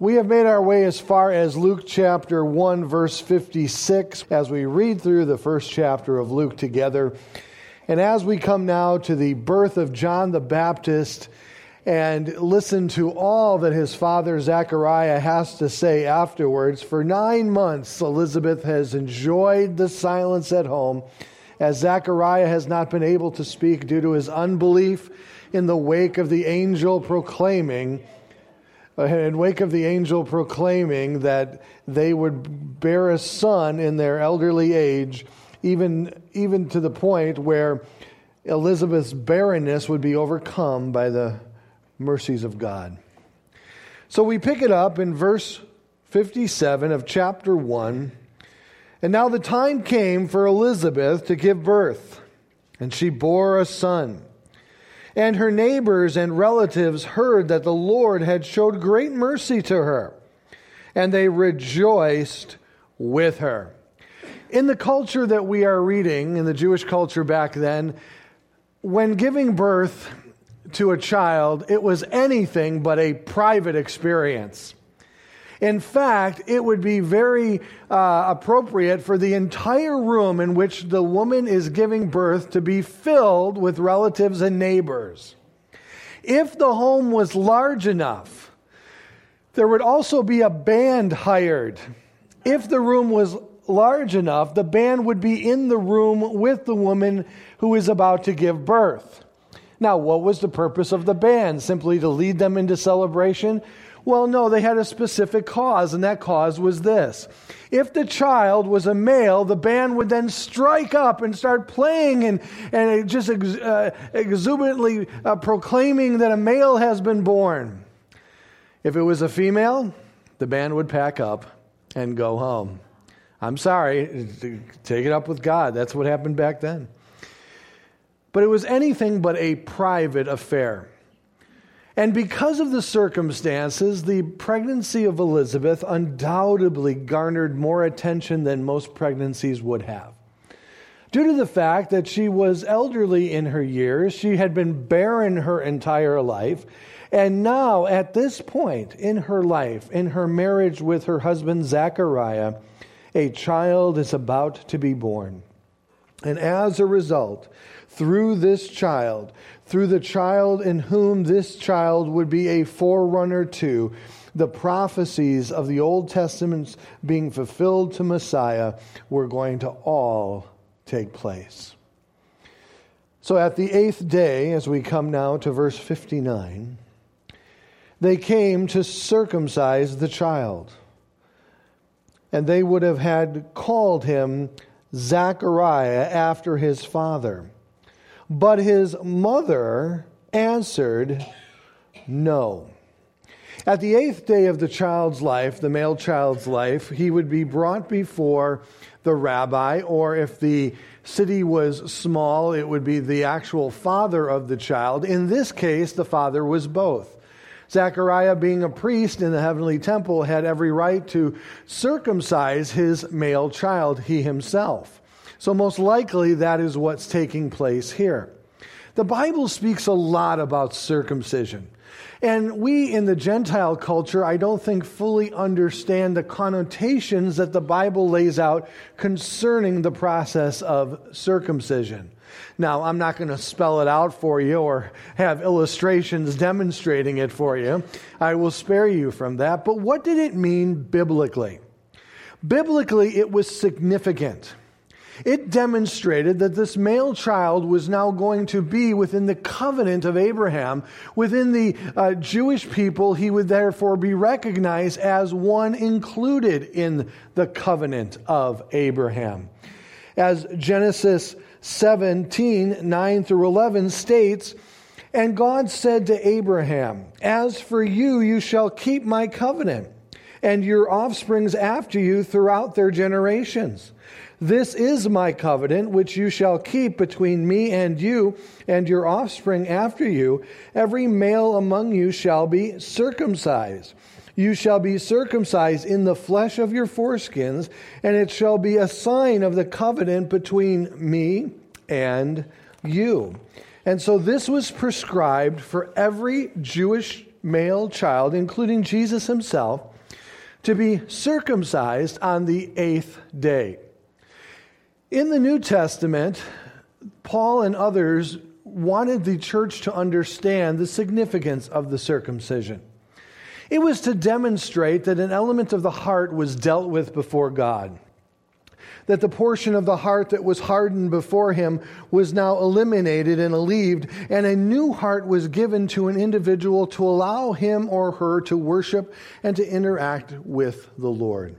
We have made our way as far as Luke chapter 1, verse 56, as we read through the first chapter of Luke together. And as we come now to the birth of John the Baptist and listen to all that his father Zechariah has to say afterwards, for nine months Elizabeth has enjoyed the silence at home as Zechariah has not been able to speak due to his unbelief in the wake of the angel proclaiming in wake of the angel proclaiming that they would bear a son in their elderly age, even, even to the point where Elizabeth's barrenness would be overcome by the mercies of God. So we pick it up in verse 57 of chapter 1. And now the time came for Elizabeth to give birth, and she bore a son. And her neighbors and relatives heard that the Lord had showed great mercy to her, and they rejoiced with her. In the culture that we are reading, in the Jewish culture back then, when giving birth to a child, it was anything but a private experience. In fact, it would be very uh, appropriate for the entire room in which the woman is giving birth to be filled with relatives and neighbors. If the home was large enough, there would also be a band hired. If the room was large enough, the band would be in the room with the woman who is about to give birth. Now, what was the purpose of the band? Simply to lead them into celebration? Well, no, they had a specific cause, and that cause was this. If the child was a male, the band would then strike up and start playing and, and just ex, uh, exuberantly uh, proclaiming that a male has been born. If it was a female, the band would pack up and go home. I'm sorry, take it up with God. That's what happened back then. But it was anything but a private affair. And because of the circumstances, the pregnancy of Elizabeth undoubtedly garnered more attention than most pregnancies would have. Due to the fact that she was elderly in her years, she had been barren her entire life, and now, at this point in her life, in her marriage with her husband Zachariah, a child is about to be born. And as a result, through this child, through the child in whom this child would be a forerunner to, the prophecies of the Old Testament being fulfilled to Messiah were going to all take place. So at the eighth day, as we come now to verse 59, they came to circumcise the child. And they would have had called him Zachariah after his father. But his mother answered, No. At the eighth day of the child's life, the male child's life, he would be brought before the rabbi, or if the city was small, it would be the actual father of the child. In this case, the father was both. Zechariah, being a priest in the heavenly temple, had every right to circumcise his male child, he himself. So, most likely, that is what's taking place here. The Bible speaks a lot about circumcision. And we in the Gentile culture, I don't think fully understand the connotations that the Bible lays out concerning the process of circumcision. Now, I'm not going to spell it out for you or have illustrations demonstrating it for you. I will spare you from that. But what did it mean biblically? Biblically, it was significant it demonstrated that this male child was now going to be within the covenant of Abraham. Within the uh, Jewish people, he would therefore be recognized as one included in the covenant of Abraham. As Genesis 17 9 through 11 states, and God said to Abraham, As for you, you shall keep my covenant, and your offsprings after you throughout their generations. This is my covenant, which you shall keep between me and you and your offspring after you. Every male among you shall be circumcised. You shall be circumcised in the flesh of your foreskins, and it shall be a sign of the covenant between me and you. And so this was prescribed for every Jewish male child, including Jesus himself, to be circumcised on the eighth day. In the New Testament, Paul and others wanted the church to understand the significance of the circumcision. It was to demonstrate that an element of the heart was dealt with before God that the portion of the heart that was hardened before him was now eliminated and alleviated, and a new heart was given to an individual to allow him or her to worship and to interact with the Lord.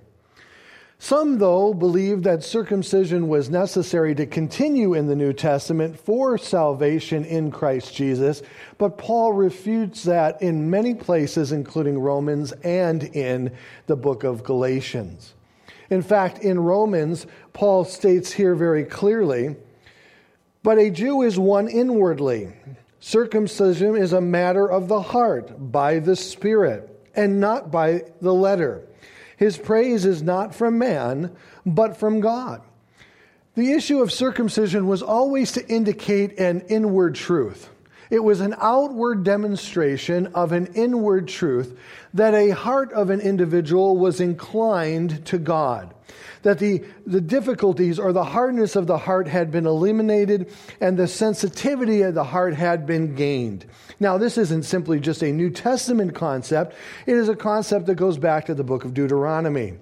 Some, though, believe that circumcision was necessary to continue in the New Testament for salvation in Christ Jesus, but Paul refutes that in many places, including Romans and in the book of Galatians. In fact, in Romans, Paul states here very clearly But a Jew is one inwardly. Circumcision is a matter of the heart, by the Spirit, and not by the letter. His praise is not from man, but from God. The issue of circumcision was always to indicate an inward truth. It was an outward demonstration of an inward truth that a heart of an individual was inclined to God. That the, the difficulties or the hardness of the heart had been eliminated and the sensitivity of the heart had been gained. Now, this isn't simply just a New Testament concept, it is a concept that goes back to the book of Deuteronomy.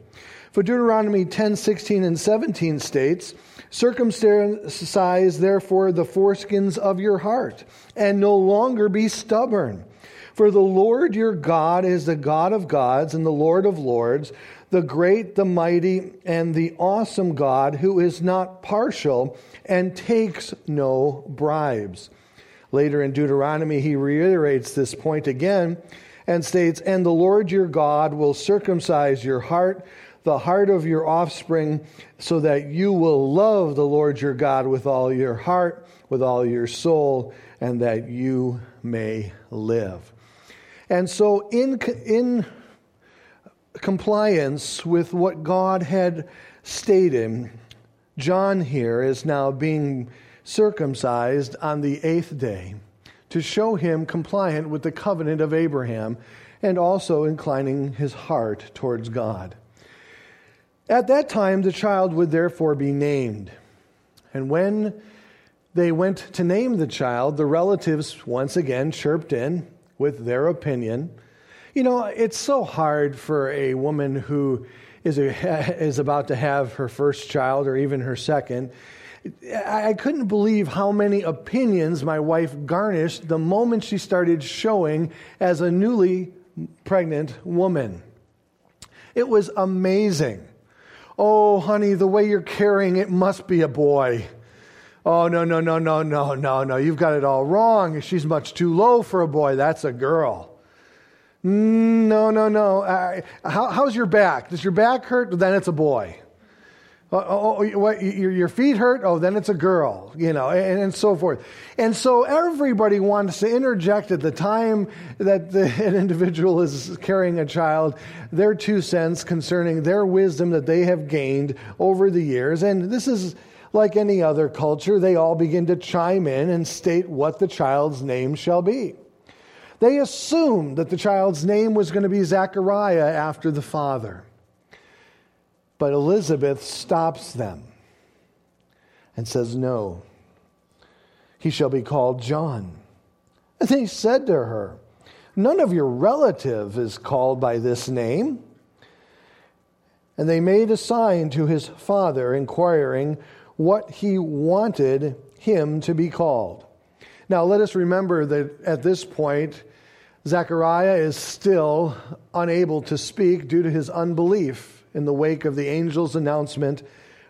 For Deuteronomy 10 16 and 17 states, Circumcise therefore the foreskins of your heart, and no longer be stubborn. For the Lord your God is the God of gods and the Lord of lords, the great, the mighty, and the awesome God who is not partial and takes no bribes. Later in Deuteronomy, he reiterates this point again and states, And the Lord your God will circumcise your heart the heart of your offspring, so that you will love the Lord your God with all your heart, with all your soul, and that you may live. And so, in, in compliance with what God had stated, John here is now being circumcised on the eighth day to show him compliant with the covenant of Abraham and also inclining his heart towards God. At that time, the child would therefore be named. And when they went to name the child, the relatives once again chirped in with their opinion. You know, it's so hard for a woman who is, a, is about to have her first child or even her second. I couldn't believe how many opinions my wife garnished the moment she started showing as a newly pregnant woman. It was amazing. Oh, honey, the way you're carrying it must be a boy. Oh, no, no, no, no, no, no, no. You've got it all wrong. She's much too low for a boy. That's a girl. No, no, no. Uh, how, how's your back? Does your back hurt? Then it's a boy. Oh, oh, oh, what, your, feet hurt? Oh, then it's a girl, you know, and, and so forth. And so everybody wants to interject at the time that the, an individual is carrying a child their two cents concerning their wisdom that they have gained over the years. And this is like any other culture, they all begin to chime in and state what the child's name shall be. They assumed that the child's name was going to be Zechariah after the father. But Elizabeth stops them and says, No, he shall be called John. And he said to her, None of your relative is called by this name. And they made a sign to his father, inquiring what he wanted him to be called. Now, let us remember that at this point, Zechariah is still unable to speak due to his unbelief in the wake of the angel's announcement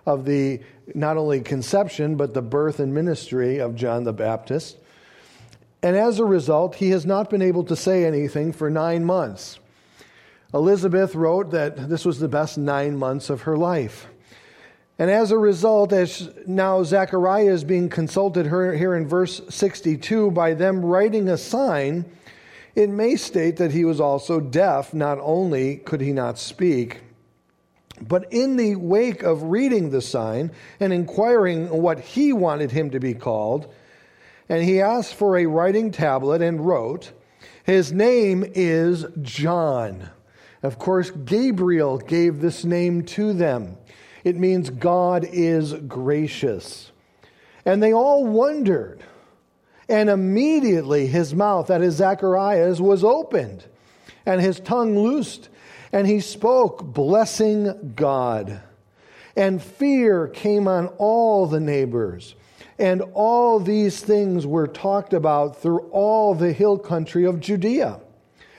of the not only conception, but the birth and ministry of John the Baptist. And as a result, he has not been able to say anything for nine months. Elizabeth wrote that this was the best nine months of her life. And as a result, as now Zechariah is being consulted here in verse 62 by them writing a sign, it may state that he was also deaf. Not only could he not speak, but in the wake of reading the sign and inquiring what he wanted him to be called, and he asked for a writing tablet and wrote, His name is John. Of course, Gabriel gave this name to them. It means God is gracious. And they all wondered. And immediately his mouth, that is Zacharias, was opened, and his tongue loosed, and he spoke, blessing God. And fear came on all the neighbors. And all these things were talked about through all the hill country of Judea.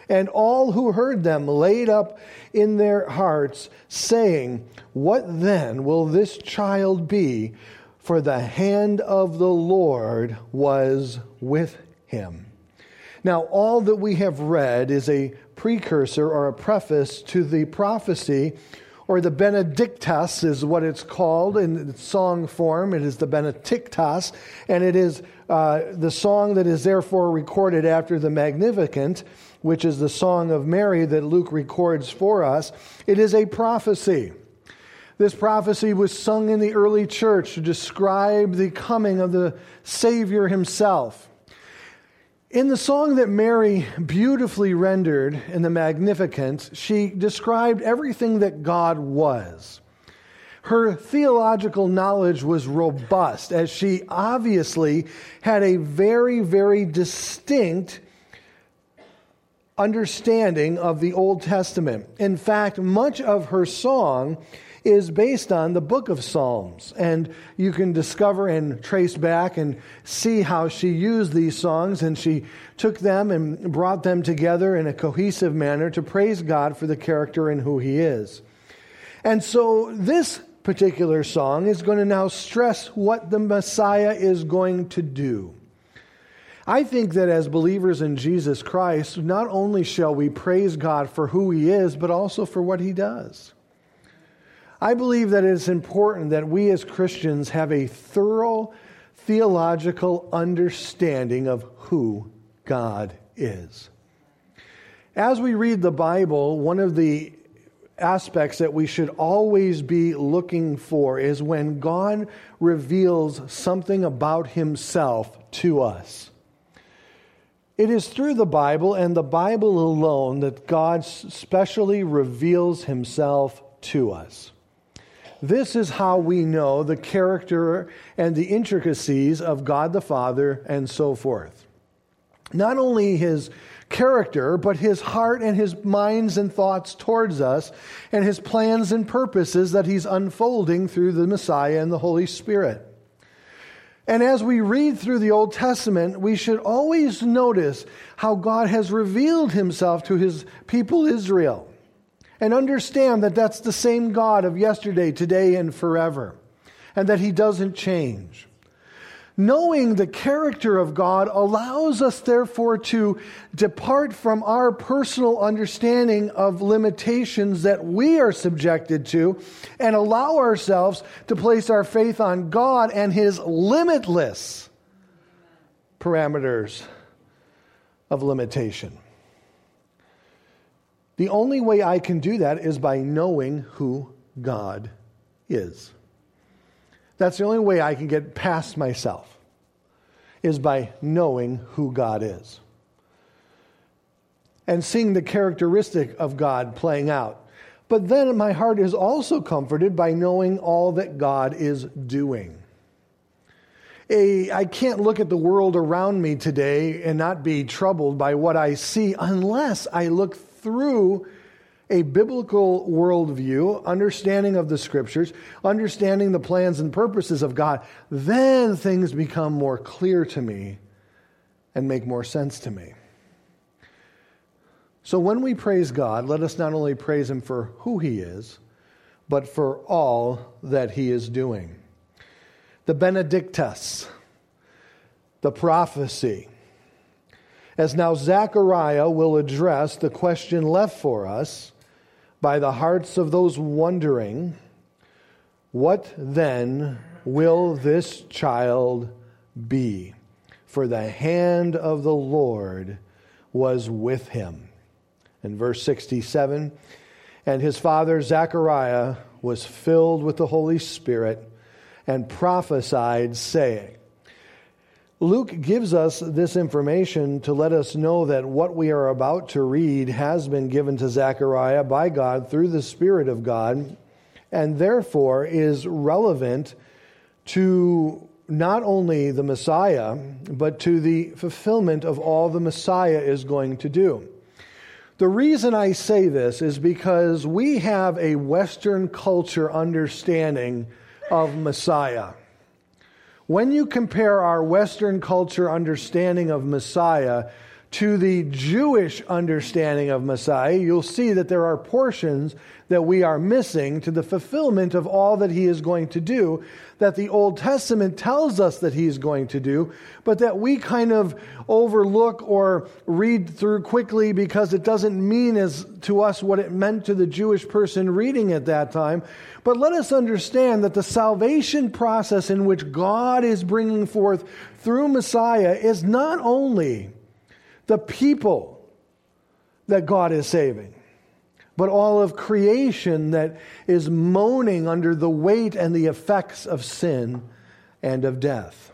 And all who heard them laid up in their hearts, saying, What then will this child be? For the hand of the Lord was with him. Now, all that we have read is a precursor or a preface to the prophecy or the Benedictus is what it's called in song form. It is the Benedictus, and it is uh, the song that is therefore recorded after the Magnificat, which is the song of Mary that Luke records for us. It is a prophecy. This prophecy was sung in the early church to describe the coming of the Savior himself. In the song that Mary beautifully rendered in the Magnificat, she described everything that God was. Her theological knowledge was robust, as she obviously had a very, very distinct understanding of the Old Testament. In fact, much of her song is based on the book of Psalms. And you can discover and trace back and see how she used these songs and she took them and brought them together in a cohesive manner to praise God for the character and who He is. And so this particular song is going to now stress what the Messiah is going to do. I think that as believers in Jesus Christ, not only shall we praise God for who He is, but also for what He does. I believe that it's important that we as Christians have a thorough theological understanding of who God is. As we read the Bible, one of the aspects that we should always be looking for is when God reveals something about himself to us. It is through the Bible and the Bible alone that God specially reveals himself to us. This is how we know the character and the intricacies of God the Father and so forth. Not only his character, but his heart and his minds and thoughts towards us, and his plans and purposes that he's unfolding through the Messiah and the Holy Spirit. And as we read through the Old Testament, we should always notice how God has revealed himself to his people Israel and understand that that's the same God of yesterday, today, and forever, and that He doesn't change. Knowing the character of God allows us, therefore, to depart from our personal understanding of limitations that we are subjected to and allow ourselves to place our faith on God and His limitless parameters of limitation. The only way I can do that is by knowing who God is. That's the only way I can get past myself, is by knowing who God is. And seeing the characteristic of God playing out. But then my heart is also comforted by knowing all that God is doing. I can't look at the world around me today and not be troubled by what I see unless I look through a biblical worldview, understanding of the scriptures, understanding the plans and purposes of God, then things become more clear to me and make more sense to me. So when we praise God, let us not only praise Him for who He is, but for all that He is doing. The Benedictus, the prophecy, as now Zechariah will address the question left for us by the hearts of those wondering, What then will this child be? For the hand of the Lord was with him. In verse 67, and his father Zechariah was filled with the Holy Spirit and prophesied, saying, Luke gives us this information to let us know that what we are about to read has been given to Zechariah by God through the Spirit of God, and therefore is relevant to not only the Messiah, but to the fulfillment of all the Messiah is going to do. The reason I say this is because we have a Western culture understanding of Messiah. When you compare our Western culture understanding of Messiah to the Jewish understanding of Messiah, you'll see that there are portions that we are missing to the fulfillment of all that he is going to do, that the Old Testament tells us that he is going to do, but that we kind of overlook or read through quickly because it doesn't mean as to us what it meant to the Jewish person reading at that time. But let us understand that the salvation process in which God is bringing forth through Messiah is not only the people that God is saving, but all of creation that is moaning under the weight and the effects of sin and of death.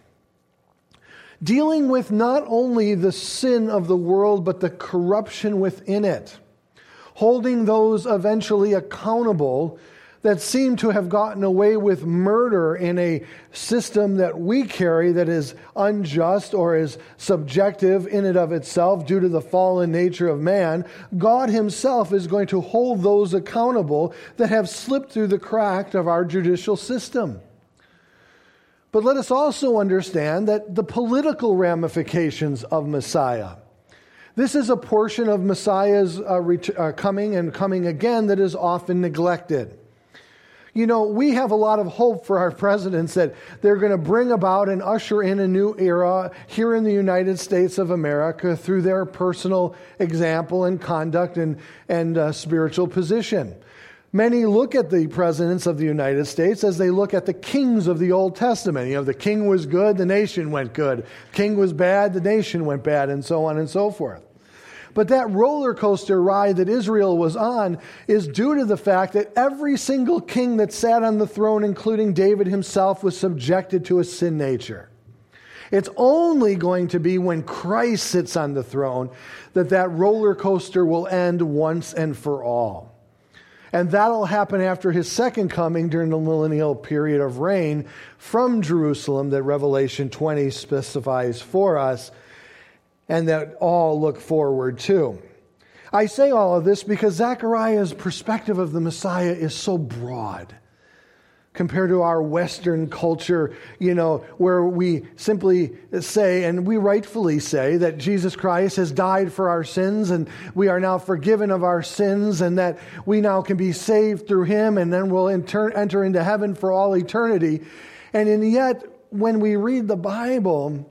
Dealing with not only the sin of the world, but the corruption within it. Holding those eventually accountable that seem to have gotten away with murder in a system that we carry that is unjust or is subjective in and of itself due to the fallen nature of man, God Himself is going to hold those accountable that have slipped through the crack of our judicial system. But let us also understand that the political ramifications of Messiah. This is a portion of Messiah's uh, ret- uh, coming and coming again that is often neglected. You know, we have a lot of hope for our presidents that they're going to bring about and usher in a new era here in the United States of America through their personal example and conduct and, and uh, spiritual position. Many look at the presidents of the United States as they look at the kings of the Old Testament. You know, the king was good, the nation went good. King was bad, the nation went bad, and so on and so forth. But that roller coaster ride that Israel was on is due to the fact that every single king that sat on the throne, including David himself, was subjected to a sin nature. It's only going to be when Christ sits on the throne that that roller coaster will end once and for all. And that'll happen after his second coming during the millennial period of reign from Jerusalem that Revelation 20 specifies for us and that all look forward to. I say all of this because Zechariah's perspective of the Messiah is so broad compared to our Western culture, you know, where we simply say, and we rightfully say, that Jesus Christ has died for our sins and we are now forgiven of our sins and that we now can be saved through him and then we'll enter, enter into heaven for all eternity. And, and yet, when we read the Bible,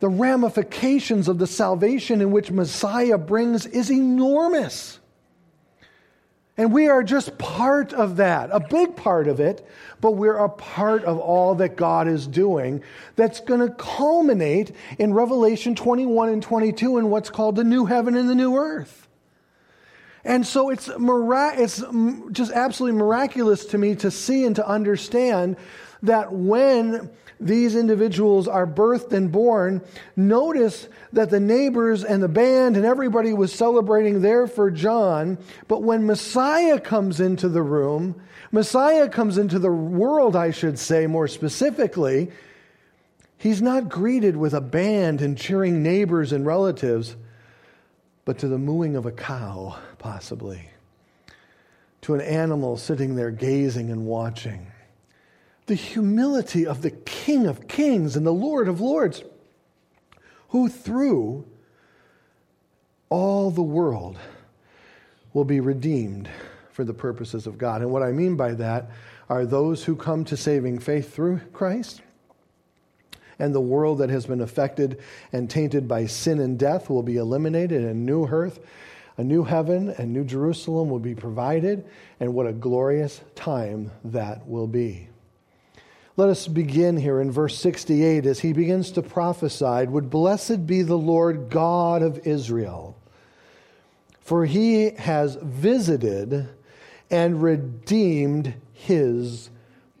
the ramifications of the salvation in which Messiah brings is enormous. And we are just part of that, a big part of it, but we're a part of all that God is doing that's going to culminate in Revelation 21 and 22 in what's called the new heaven and the new earth. And so it's, mira- it's just absolutely miraculous to me to see and to understand that when these individuals are birthed and born, notice that the neighbors and the band and everybody was celebrating there for John. But when Messiah comes into the room, Messiah comes into the world, I should say more specifically, he's not greeted with a band and cheering neighbors and relatives, but to the mooing of a cow, possibly, to an animal sitting there gazing and watching the humility of the King of Kings and the Lord of Lords, who through all the world will be redeemed for the purposes of God. And what I mean by that are those who come to saving faith through Christ. And the world that has been affected and tainted by sin and death will be eliminated, and a new earth, a new heaven, and new Jerusalem will be provided. And what a glorious time that will be. Let us begin here in verse 68 as he begins to prophesy Would blessed be the Lord God of Israel, for he has visited and redeemed his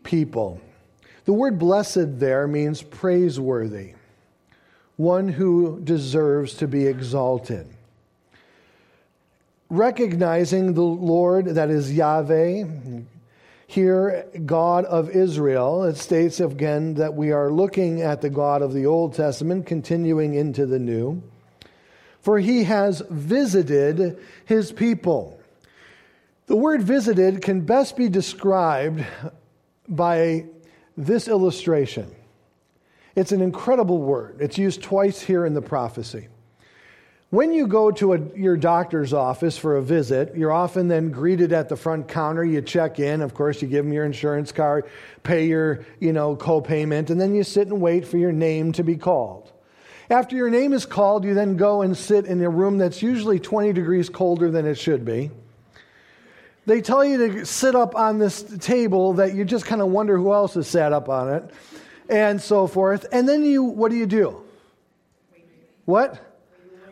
people. The word blessed there means praiseworthy. one who deserves to be exalted. Recognizing the Lord, that is Yahweh, here, God of Israel, it states again that we are looking at the God of the Old Testament, continuing into the New. For he has visited his people. The word visited can best be described by this illustration. It's an incredible word. It's used twice here in the prophecy. When you go to a, your doctor's office for a visit, you're often then greeted at the front counter. You check in, of course, you give them your insurance card, pay your, you know, co-payment, and then you sit and wait for your name to be called. After your name is called, you then go and sit in a room that's usually 20 degrees colder than it should be. They tell you to sit up on this table that you just kind of wonder who else has sat up on it and so forth. And then you, what do you do? What?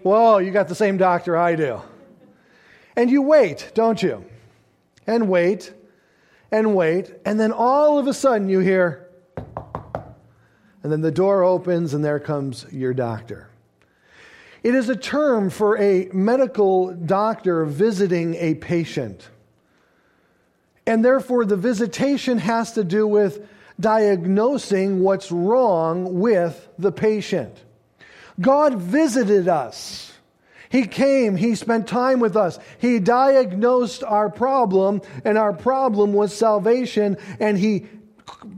Whoa, you got the same doctor I do. And you wait, don't you? And wait, and wait, and then all of a sudden you hear, and then the door opens, and there comes your doctor. It is a term for a medical doctor visiting a patient. And therefore, the visitation has to do with diagnosing what's wrong with the patient. God visited us. He came, He spent time with us. He diagnosed our problem, and our problem was salvation, and He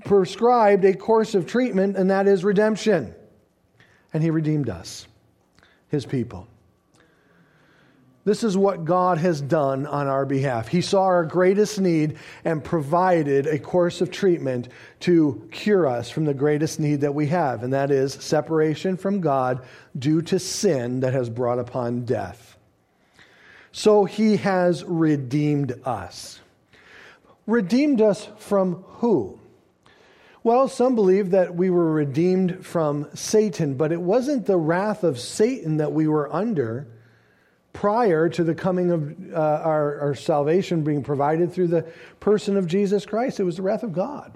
prescribed a course of treatment, and that is redemption. And He redeemed us, His people. This is what God has done on our behalf. He saw our greatest need and provided a course of treatment to cure us from the greatest need that we have, and that is separation from God due to sin that has brought upon death. So he has redeemed us. Redeemed us from who? Well, some believe that we were redeemed from Satan, but it wasn't the wrath of Satan that we were under prior to the coming of uh, our, our salvation being provided through the person of Jesus Christ. It was the wrath of God.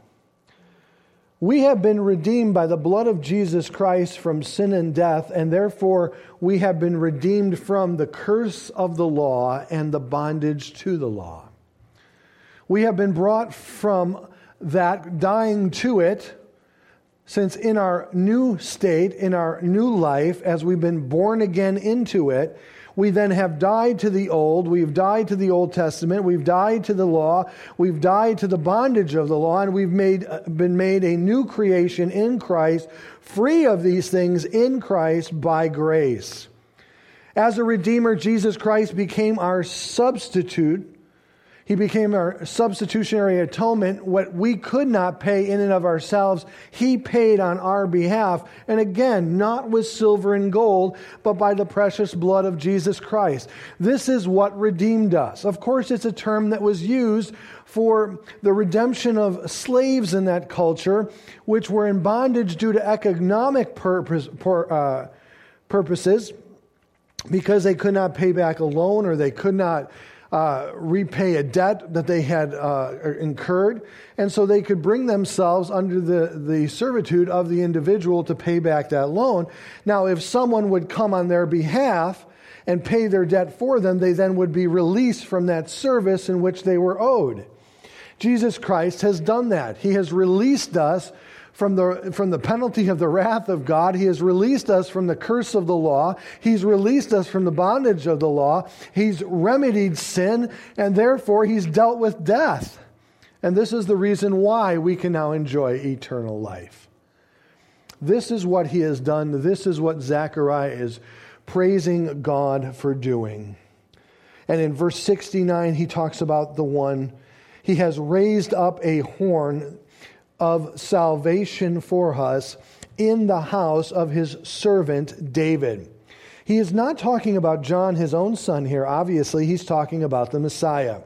We have been redeemed by the blood of Jesus Christ from sin and death, and therefore we have been redeemed from the curse of the law and the bondage to the law. We have been brought from that dying to it, since in our new state, in our new life, as we've been born again into it, we then have died to the old. We've died to the Old Testament. We've died to the law. We've died to the bondage of the law, and we've made, uh, been made a new creation in Christ, free of these things in Christ by grace. As a Redeemer, Jesus Christ became our substitute he became our substitutionary atonement. What we could not pay in and of ourselves, He paid on our behalf. And again, not with silver and gold, but by the precious blood of Jesus Christ. This is what redeemed us. Of course, it's a term that was used for the redemption of slaves in that culture, which were in bondage due to economic purpose, uh, purposes because they could not pay back a loan or they could not uh, repay a debt that they had uh, incurred, and so they could bring themselves under the, the servitude of the individual to pay back that loan. Now, if someone would come on their behalf and pay their debt for them, they then would be released from that service in which they were owed. Jesus Christ has done that. He has released us from the, from the penalty of the wrath of God. He has released us from the curse of the law. He's released us from the bondage of the law. He's remedied sin, and therefore he's dealt with death. And this is the reason why we can now enjoy eternal life. This is what he has done. This is what Zechariah is praising God for doing. And in verse 69, he talks about the one, he has raised up a horn of salvation for us in the house of his servant David. He is not talking about John, his own son, here. Obviously, he's talking about the Messiah,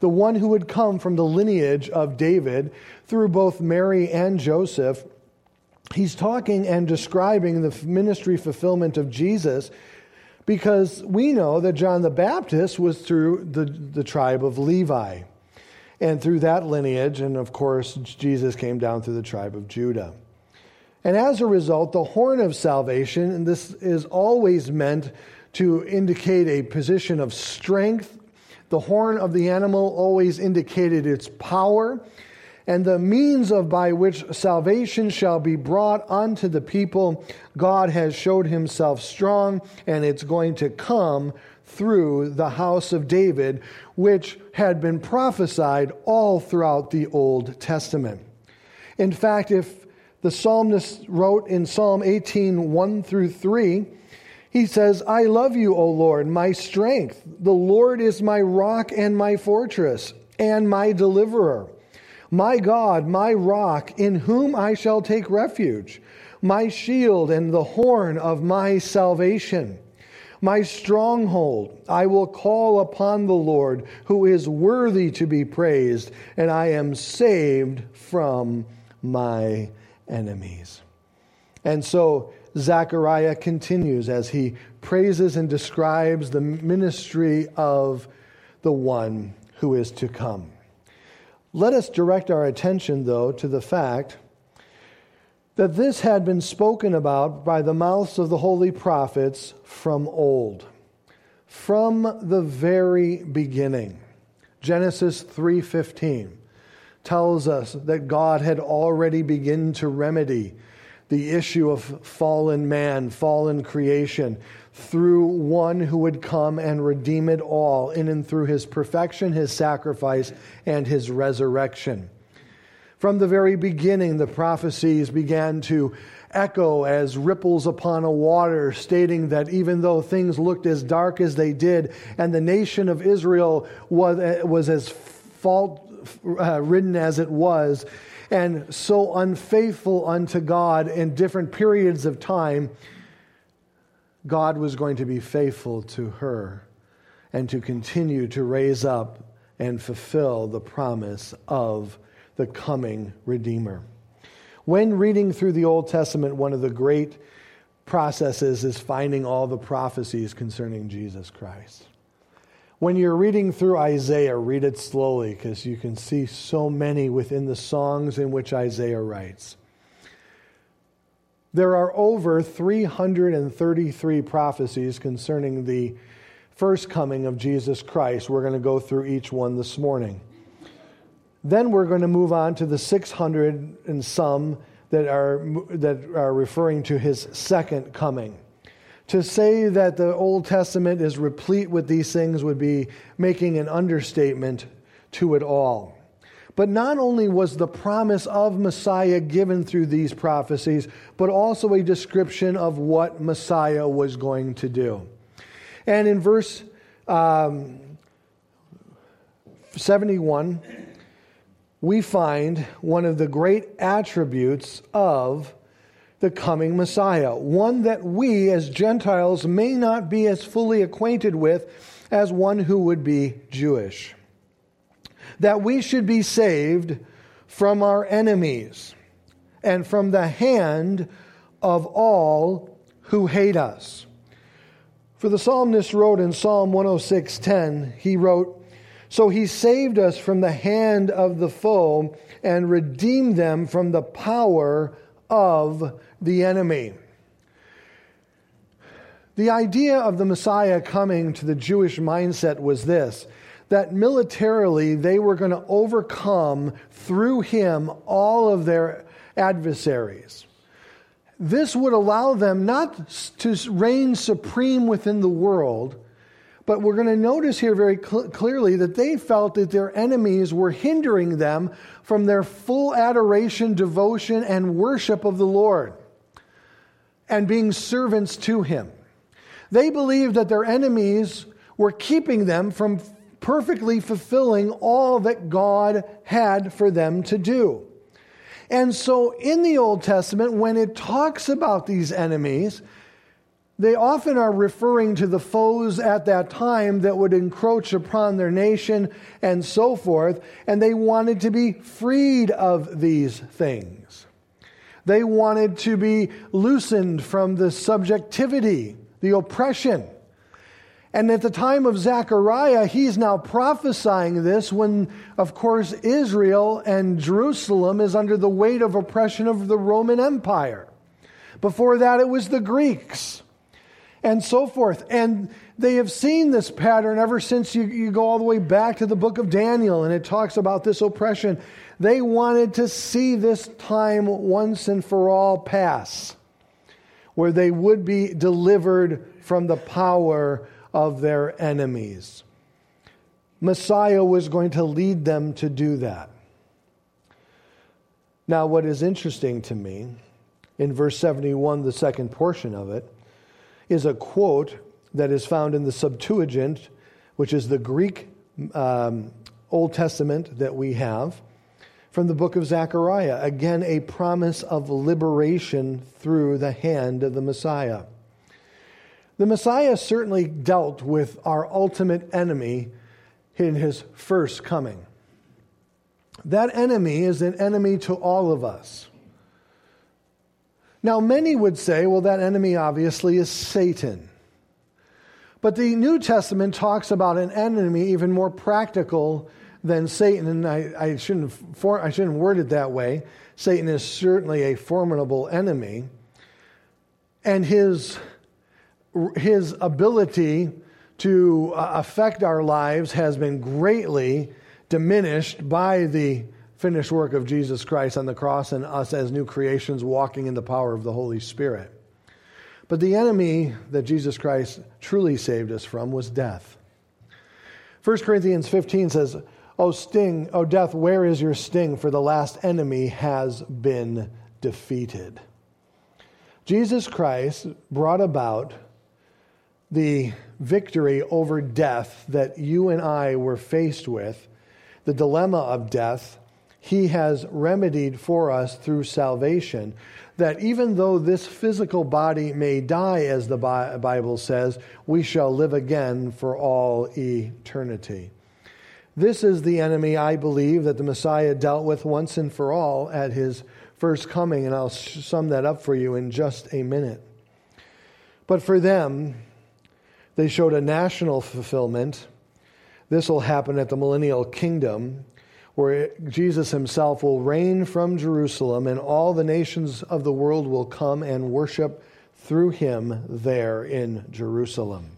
the one who would come from the lineage of David through both Mary and Joseph. He's talking and describing the ministry fulfillment of Jesus because we know that John the Baptist was through the, the tribe of Levi. And through that lineage, and of course, Jesus came down through the tribe of Judah. And as a result, the horn of salvation, and this is always meant to indicate a position of strength. The horn of the animal always indicated its power and the means of by which salvation shall be brought unto the people god has showed himself strong and it's going to come through the house of david which had been prophesied all throughout the old testament. In fact if the psalmist wrote in psalm 18 1 through 3 he says, I love you, O Lord, my strength. The Lord is my rock and my fortress and my deliverer. My God, my rock, in whom I shall take refuge, my shield and the horn of my salvation, my stronghold. I will call upon the Lord, who is worthy to be praised, and I am saved from my enemies. And so Zechariah continues as he praises and describes the ministry of the one who is to come. Let us direct our attention, though, to the fact that this had been spoken about by the mouths of the holy prophets from old, from the very beginning. Genesis 3:15 tells us that God had already begun to remedy the issue of fallen man, fallen creation through one who would come and redeem it all in and through his perfection, his sacrifice, and his resurrection. From the very beginning, the prophecies began to echo as ripples upon a water, stating that even though things looked as dark as they did, and the nation of Israel was, was as fault uh, ridden as it was, and so unfaithful unto God in different periods of time, God was going to be faithful to her and to continue to raise up and fulfill the promise of the coming Redeemer. When reading through the Old Testament, one of the great processes is finding all the prophecies concerning Jesus Christ. When you're reading through Isaiah, read it slowly because you can see so many within the songs in which Isaiah writes. There are over 333 prophecies concerning the first coming of Jesus Christ. We're going to go through each one this morning. Then we're going to move on to the 600 and some that are, that are referring to his second coming. To say that the Old Testament is replete with these things would be making an understatement to it all. But not only was the promise of Messiah given through these prophecies, but also a description of what Messiah was going to do. And in verse um, 71, we find one of the great attributes of the coming Messiah, one that we as Gentiles may not be as fully acquainted with as one who would be Jewish that we should be saved from our enemies and from the hand of all who hate us. For the psalmist wrote in Psalm 106:10, he wrote, "So he saved us from the hand of the foe and redeemed them from the power of the enemy." The idea of the Messiah coming to the Jewish mindset was this that militarily they were going to overcome through him all of their adversaries. This would allow them not to reign supreme within the world, but we're going to notice here very cl- clearly that they felt that their enemies were hindering them from their full adoration, devotion, and worship of the Lord and being servants to Him. They believed that their enemies were keeping them from perfectly fulfilling all that God had for them to do. And so in the Old Testament, when it talks about these enemies, they often are referring to the foes at that time that would encroach upon their nation and so forth, and they wanted to be freed of these things. They wanted to be loosened from the subjectivity, the oppression and at the time of Zechariah, he's now prophesying this when, of course, Israel and Jerusalem is under the weight of oppression of the Roman Empire. Before that, it was the Greeks, and so forth. And they have seen this pattern ever since you, you go all the way back to the book of Daniel, and it talks about this oppression. They wanted to see this time once and for all pass, where they would be delivered from the power of their enemies. Messiah was going to lead them to do that. Now, what is interesting to me in verse 71, the second portion of it, is a quote that is found in the Septuagint, which is the Greek um, Old Testament that we have, from the book of Zechariah. Again, a promise of liberation through the hand of the Messiah. The Messiah certainly dealt with our ultimate enemy in his first coming. That enemy is an enemy to all of us. Now, many would say, well, that enemy obviously is Satan. But the New Testament talks about an enemy even more practical than Satan, and I, I, shouldn't, for, I shouldn't word it that way. Satan is certainly a formidable enemy, and his, his ability to uh, affect our lives has been greatly diminished by the finished work of Jesus Christ on the cross and us as new creations walking in the power of the Holy Spirit. But the enemy that Jesus Christ truly saved us from was death. 1 Corinthians 15 says, O sting, O death, where is your sting? For the last enemy has been defeated. Jesus Christ brought about the victory over death that you and I were faced with, the dilemma of death, he has remedied for us through salvation. That even though this physical body may die, as the Bible says, we shall live again for all eternity. This is the enemy, I believe, that the Messiah dealt with once and for all at his first coming, and I'll sum that up for you in just a minute. But for them, they showed a national fulfillment. This will happen at the millennial kingdom, where Jesus himself will reign from Jerusalem, and all the nations of the world will come and worship through him there in Jerusalem.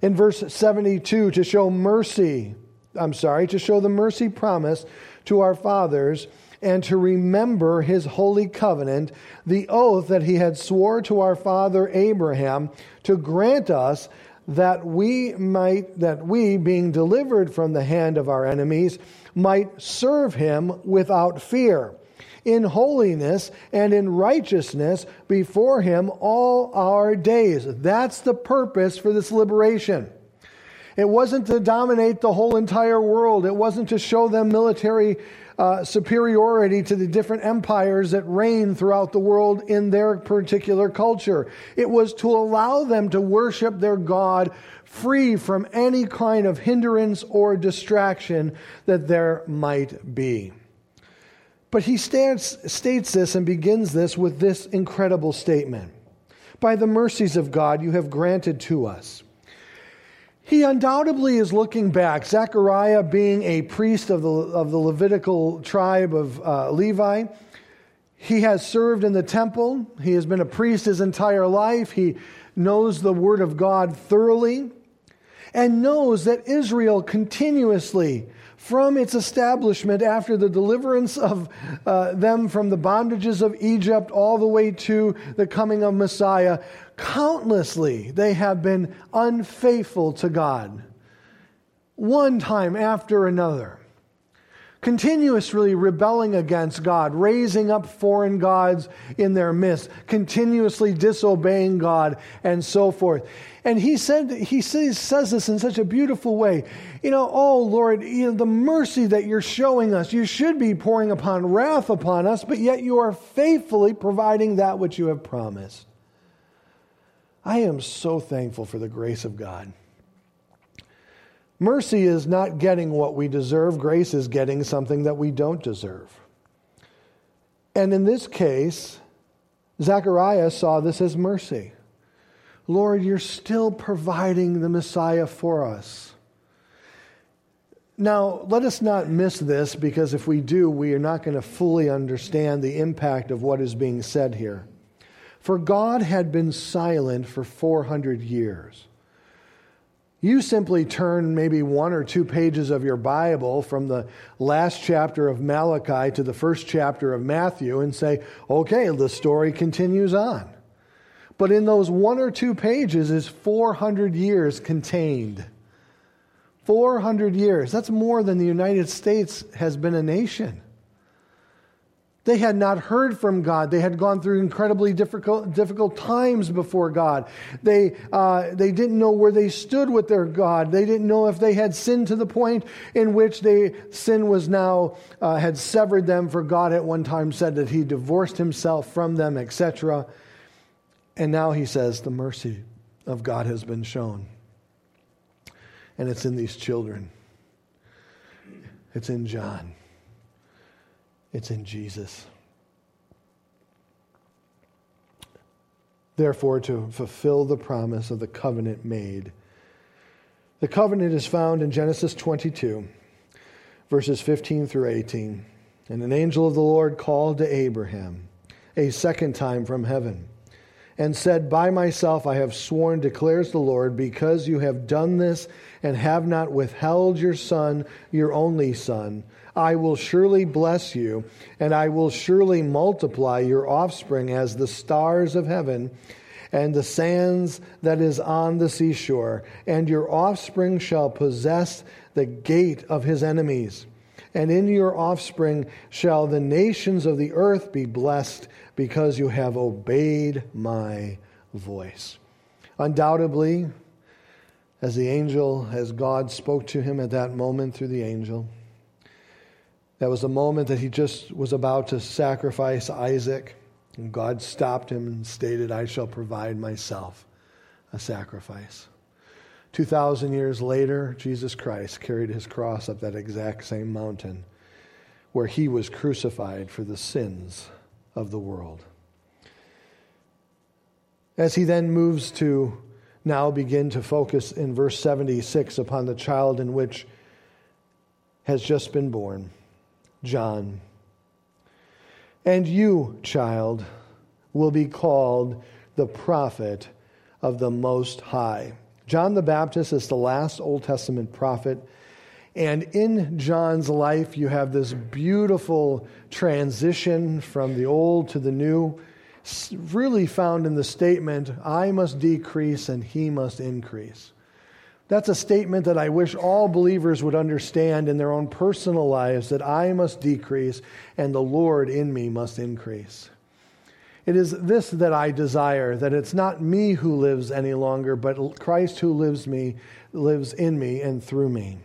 In verse 72, to show mercy, I'm sorry, to show the mercy promise to our fathers and to remember his holy covenant, the oath that he had swore to our father Abraham to grant us that we might that we being delivered from the hand of our enemies might serve him without fear in holiness and in righteousness before him all our days. That's the purpose for this liberation. It wasn't to dominate the whole entire world. It wasn't to show them military uh, superiority to the different empires that reign throughout the world in their particular culture. It was to allow them to worship their God free from any kind of hindrance or distraction that there might be. But he states, states this and begins this with this incredible statement By the mercies of God, you have granted to us he undoubtedly is looking back. Zechariah, being a priest of the, of the Levitical tribe of uh, Levi, he has served in the temple. He has been a priest his entire life. He knows the Word of God thoroughly and knows that Israel continuously from its establishment after the deliverance of uh, them from the bondages of Egypt all the way to the coming of Messiah, countlessly they have been unfaithful to God, one time after another continuously rebelling against God, raising up foreign gods in their midst, continuously disobeying God, and so forth. And he said, he says, says this in such a beautiful way. You know, oh Lord, you know, the mercy that you're showing us, you should be pouring upon wrath upon us, but yet you are faithfully providing that which you have promised. I am so thankful for the grace of God. Mercy is not getting what we deserve, grace is getting something that we don't deserve. And in this case, Zechariah saw this as mercy. Lord, you're still providing the Messiah for us. Now, let us not miss this because if we do, we are not going to fully understand the impact of what is being said here. For God had been silent for 400 years. You simply turn maybe one or two pages of your Bible from the last chapter of Malachi to the first chapter of Matthew and say, okay, the story continues on. But in those one or two pages is 400 years contained. 400 years. That's more than the United States has been a nation. They had not heard from God. They had gone through incredibly difficult, difficult times before God. They, uh, they didn't know where they stood with their God. They didn't know if they had sinned to the point in which they, sin was now, uh, had severed them, for God at one time said that He divorced Himself from them, etc. And now He says the mercy of God has been shown. And it's in these children, it's in John. It's in Jesus. Therefore, to fulfill the promise of the covenant made. The covenant is found in Genesis 22, verses 15 through 18. And an angel of the Lord called to Abraham a second time from heaven and said, By myself I have sworn, declares the Lord, because you have done this and have not withheld your son, your only son. I will surely bless you, and I will surely multiply your offspring as the stars of heaven and the sands that is on the seashore. And your offspring shall possess the gate of his enemies. And in your offspring shall the nations of the earth be blessed, because you have obeyed my voice. Undoubtedly, as the angel, as God spoke to him at that moment through the angel, that was the moment that he just was about to sacrifice Isaac. And God stopped him and stated, I shall provide myself a sacrifice. 2,000 years later, Jesus Christ carried his cross up that exact same mountain where he was crucified for the sins of the world. As he then moves to now begin to focus in verse 76 upon the child in which has just been born. John. And you, child, will be called the prophet of the Most High. John the Baptist is the last Old Testament prophet. And in John's life, you have this beautiful transition from the old to the new, really found in the statement, I must decrease and he must increase. That's a statement that I wish all believers would understand in their own personal lives that I must decrease and the Lord in me must increase. It is this that I desire that it's not me who lives any longer, but Christ who lives me lives in me and through me.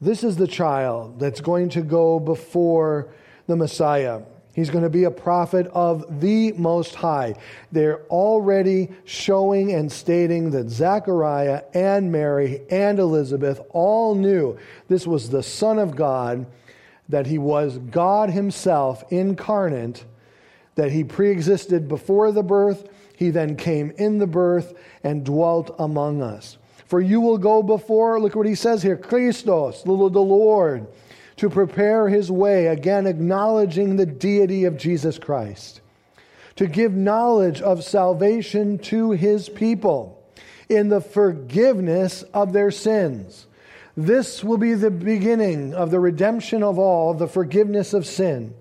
This is the child that's going to go before the Messiah. He's going to be a prophet of the Most High. They're already showing and stating that Zechariah and Mary and Elizabeth all knew this was the Son of God, that he was God Himself incarnate, that he preexisted before the birth, he then came in the birth and dwelt among us. For you will go before, look what he says here Christos, little the Lord to prepare his way, again acknowledging the deity of Jesus Christ, to give knowledge of salvation to his people in the forgiveness of their sins. This will be the beginning of the redemption of all, the forgiveness of sin.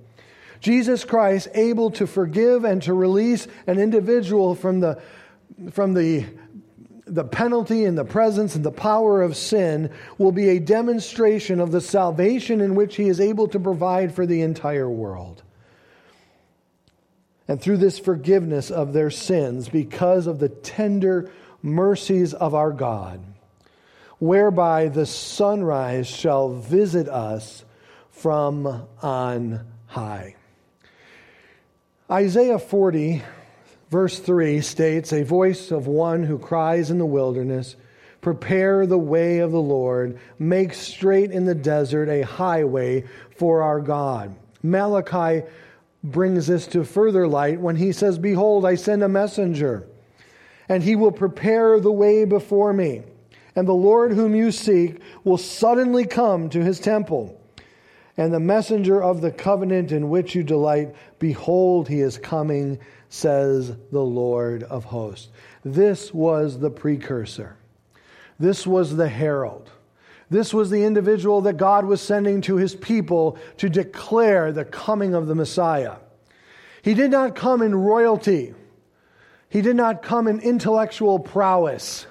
Jesus Christ able to forgive and to release an individual from the, from the the penalty and the presence and the power of sin will be a demonstration of the salvation in which he is able to provide for the entire world. And through this forgiveness of their sins, because of the tender mercies of our God, whereby the sunrise shall visit us from on high. Isaiah 40 Verse 3 states, A voice of one who cries in the wilderness, Prepare the way of the Lord, make straight in the desert a highway for our God. Malachi brings this to further light when he says, Behold, I send a messenger, and he will prepare the way before me. And the Lord whom you seek will suddenly come to his temple. And the messenger of the covenant in which you delight. Behold, he is coming, says the Lord of hosts. This was the precursor. This was the herald. This was the individual that God was sending to his people to declare the coming of the Messiah. He did not come in royalty. He did not come in intellectual prowess.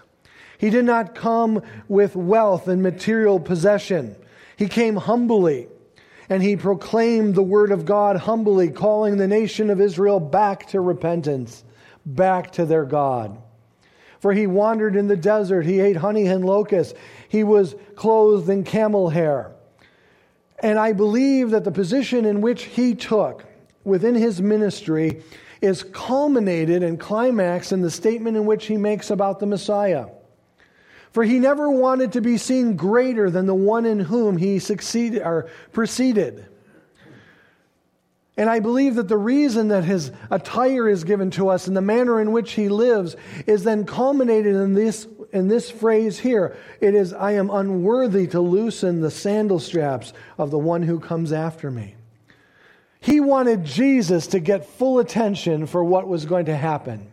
He did not come with wealth and material possession. He came humbly and he proclaimed the word of God humbly, calling the nation of Israel back to repentance, back to their God. For he wandered in the desert, he ate honey and locusts, he was clothed in camel hair. And I believe that the position in which he took within his ministry is culminated and climaxed in the statement in which he makes about the Messiah. For he never wanted to be seen greater than the one in whom he succeeded or proceeded. And I believe that the reason that his attire is given to us and the manner in which he lives is then culminated in this, in this phrase here. It is, I am unworthy to loosen the sandal straps of the one who comes after me. He wanted Jesus to get full attention for what was going to happen.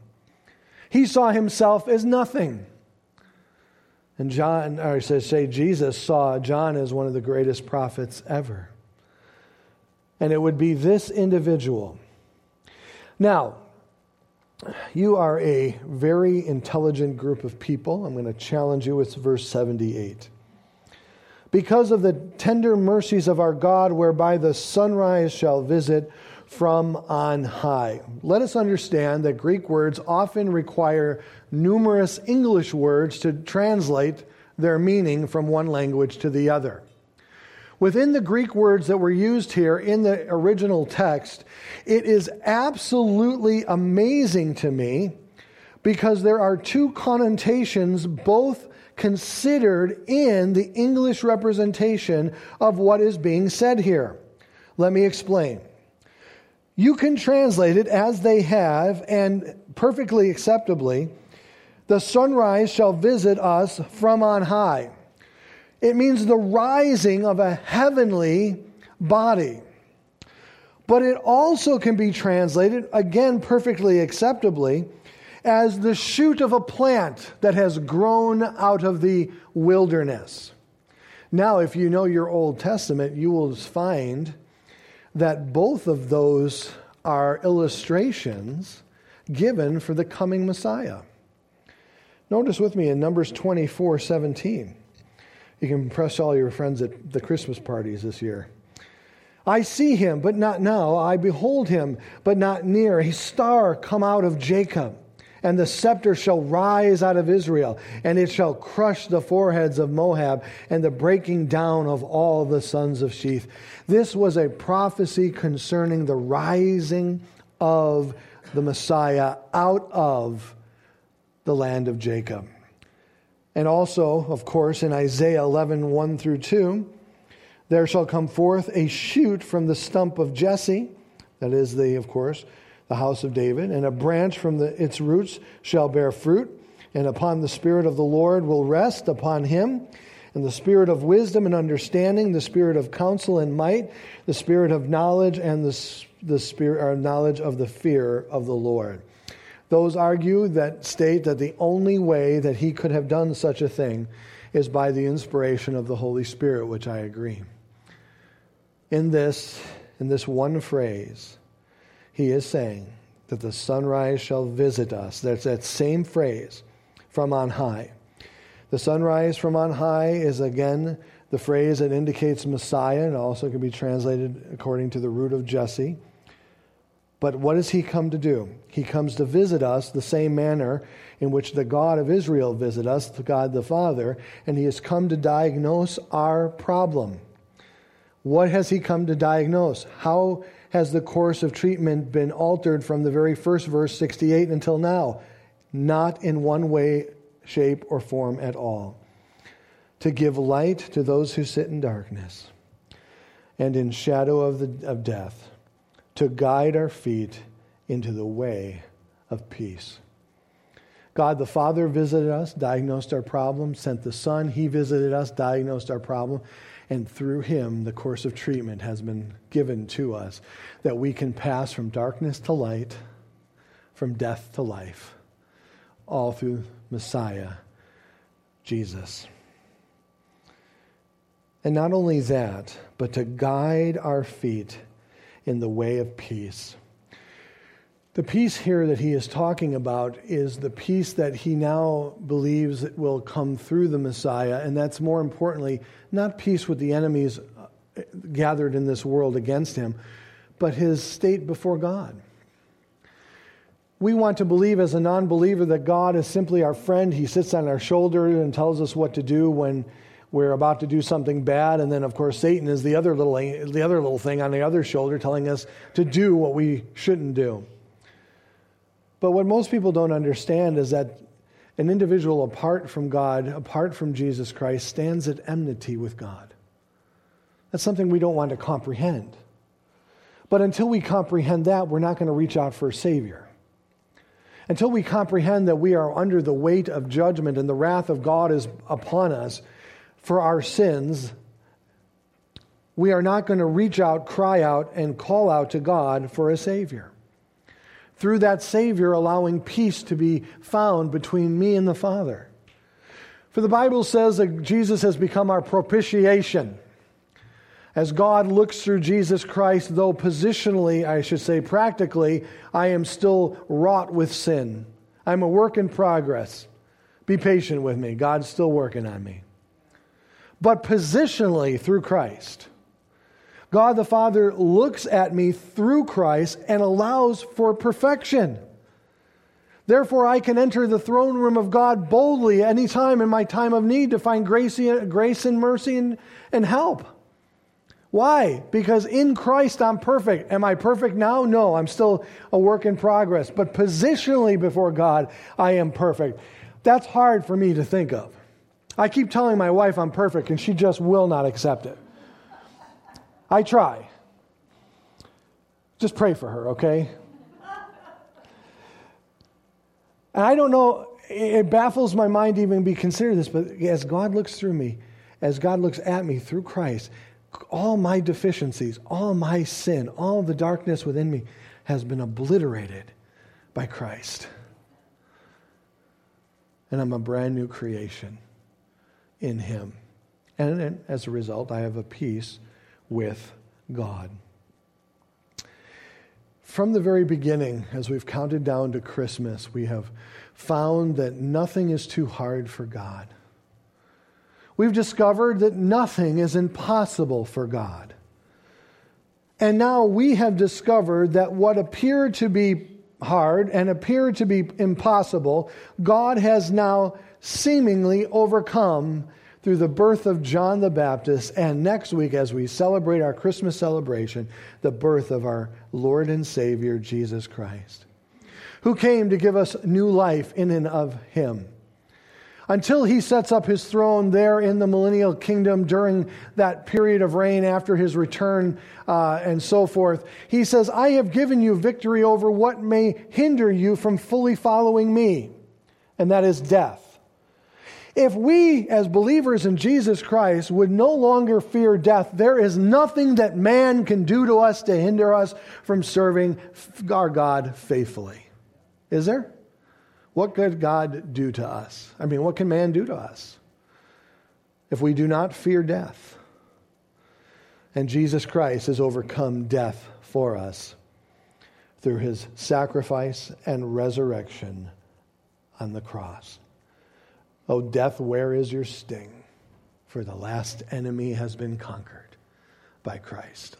He saw himself as nothing. And John, or should say, Jesus saw John as one of the greatest prophets ever. And it would be this individual. Now, you are a very intelligent group of people. I'm going to challenge you with verse 78. Because of the tender mercies of our God, whereby the sunrise shall visit from on high. Let us understand that Greek words often require numerous English words to translate their meaning from one language to the other. Within the Greek words that were used here in the original text, it is absolutely amazing to me because there are two connotations both considered in the English representation of what is being said here. Let me explain. You can translate it as they have, and perfectly acceptably, the sunrise shall visit us from on high. It means the rising of a heavenly body. But it also can be translated, again, perfectly acceptably, as the shoot of a plant that has grown out of the wilderness. Now, if you know your Old Testament, you will find that both of those are illustrations given for the coming Messiah. Notice with me in Numbers 24 17. You can impress all your friends at the Christmas parties this year. I see him, but not now. I behold him, but not near. A star come out of Jacob and the scepter shall rise out of Israel, and it shall crush the foreheads of Moab, and the breaking down of all the sons of Sheth. This was a prophecy concerning the rising of the Messiah out of the land of Jacob. And also, of course, in Isaiah 11 1 through 2, there shall come forth a shoot from the stump of Jesse, that is the, of course, the house of David, and a branch from the, its roots shall bear fruit, and upon the Spirit of the Lord will rest upon him, and the Spirit of wisdom and understanding, the Spirit of counsel and might, the Spirit of knowledge, and the, the Spirit or knowledge of the fear of the Lord. Those argue that state that the only way that he could have done such a thing is by the inspiration of the Holy Spirit, which I agree. In this, in this one phrase, he is saying that the sunrise shall visit us. That's that same phrase from on high. The sunrise from on high is again the phrase that indicates Messiah and also can be translated according to the root of Jesse. But what does he come to do? He comes to visit us the same manner in which the God of Israel visit us, the God the Father, and he has come to diagnose our problem. What has he come to diagnose? How has the course of treatment been altered from the very first verse 68 until now? Not in one way, shape, or form at all. To give light to those who sit in darkness and in shadow of, the, of death, to guide our feet into the way of peace. God the Father visited us, diagnosed our problem, sent the Son. He visited us, diagnosed our problem. And through him, the course of treatment has been given to us that we can pass from darkness to light, from death to life, all through Messiah, Jesus. And not only that, but to guide our feet in the way of peace. The peace here that he is talking about is the peace that he now believes will come through the Messiah, and that's more importantly, not peace with the enemies uh, gathered in this world against him, but his state before God. We want to believe as a non believer that God is simply our friend. He sits on our shoulder and tells us what to do when we're about to do something bad. And then, of course, Satan is the other little, the other little thing on the other shoulder telling us to do what we shouldn't do. But what most people don't understand is that an individual apart from God, apart from Jesus Christ, stands at enmity with God. That's something we don't want to comprehend. But until we comprehend that, we're not going to reach out for a Savior. Until we comprehend that we are under the weight of judgment and the wrath of God is upon us for our sins, we are not going to reach out, cry out, and call out to God for a Savior through that Savior allowing peace to be found between me and the Father. For the Bible says that Jesus has become our propitiation. As God looks through Jesus Christ, though positionally, I should say practically, I am still wrought with sin. I'm a work in progress. Be patient with me. God's still working on me. But positionally, through Christ, God the Father looks at me through Christ and allows for perfection. Therefore, I can enter the throne room of God boldly any time in my time of need to find grace, and mercy and help. Why? Because in Christ I'm perfect. Am I perfect now? No, I'm still a work in progress. But positionally before God, I am perfect. That's hard for me to think of. I keep telling my wife I'm perfect, and she just will not accept it. I try. Just pray for her, okay? And I don't know, it baffles my mind to even be considered this, but as God looks through me, as God looks at me through Christ, all my deficiencies, all my sin, all the darkness within me has been obliterated by Christ. And I'm a brand new creation in Him. And as a result, I have a peace with God. From the very beginning, as we've counted down to Christmas, we have found that nothing is too hard for God. We've discovered that nothing is impossible for God. And now we have discovered that what appeared to be hard and appeared to be impossible, God has now seemingly overcome through the birth of John the Baptist, and next week, as we celebrate our Christmas celebration, the birth of our Lord and Savior, Jesus Christ, who came to give us new life in and of Him. Until he sets up his throne there in the millennial kingdom during that period of reign after his return uh, and so forth, he says, I have given you victory over what may hinder you from fully following me, and that is death. If we, as believers in Jesus Christ, would no longer fear death, there is nothing that man can do to us to hinder us from serving our God faithfully. Is there? What could God do to us? I mean, what can man do to us if we do not fear death? And Jesus Christ has overcome death for us through his sacrifice and resurrection on the cross. O death, where is your sting? For the last enemy has been conquered by Christ.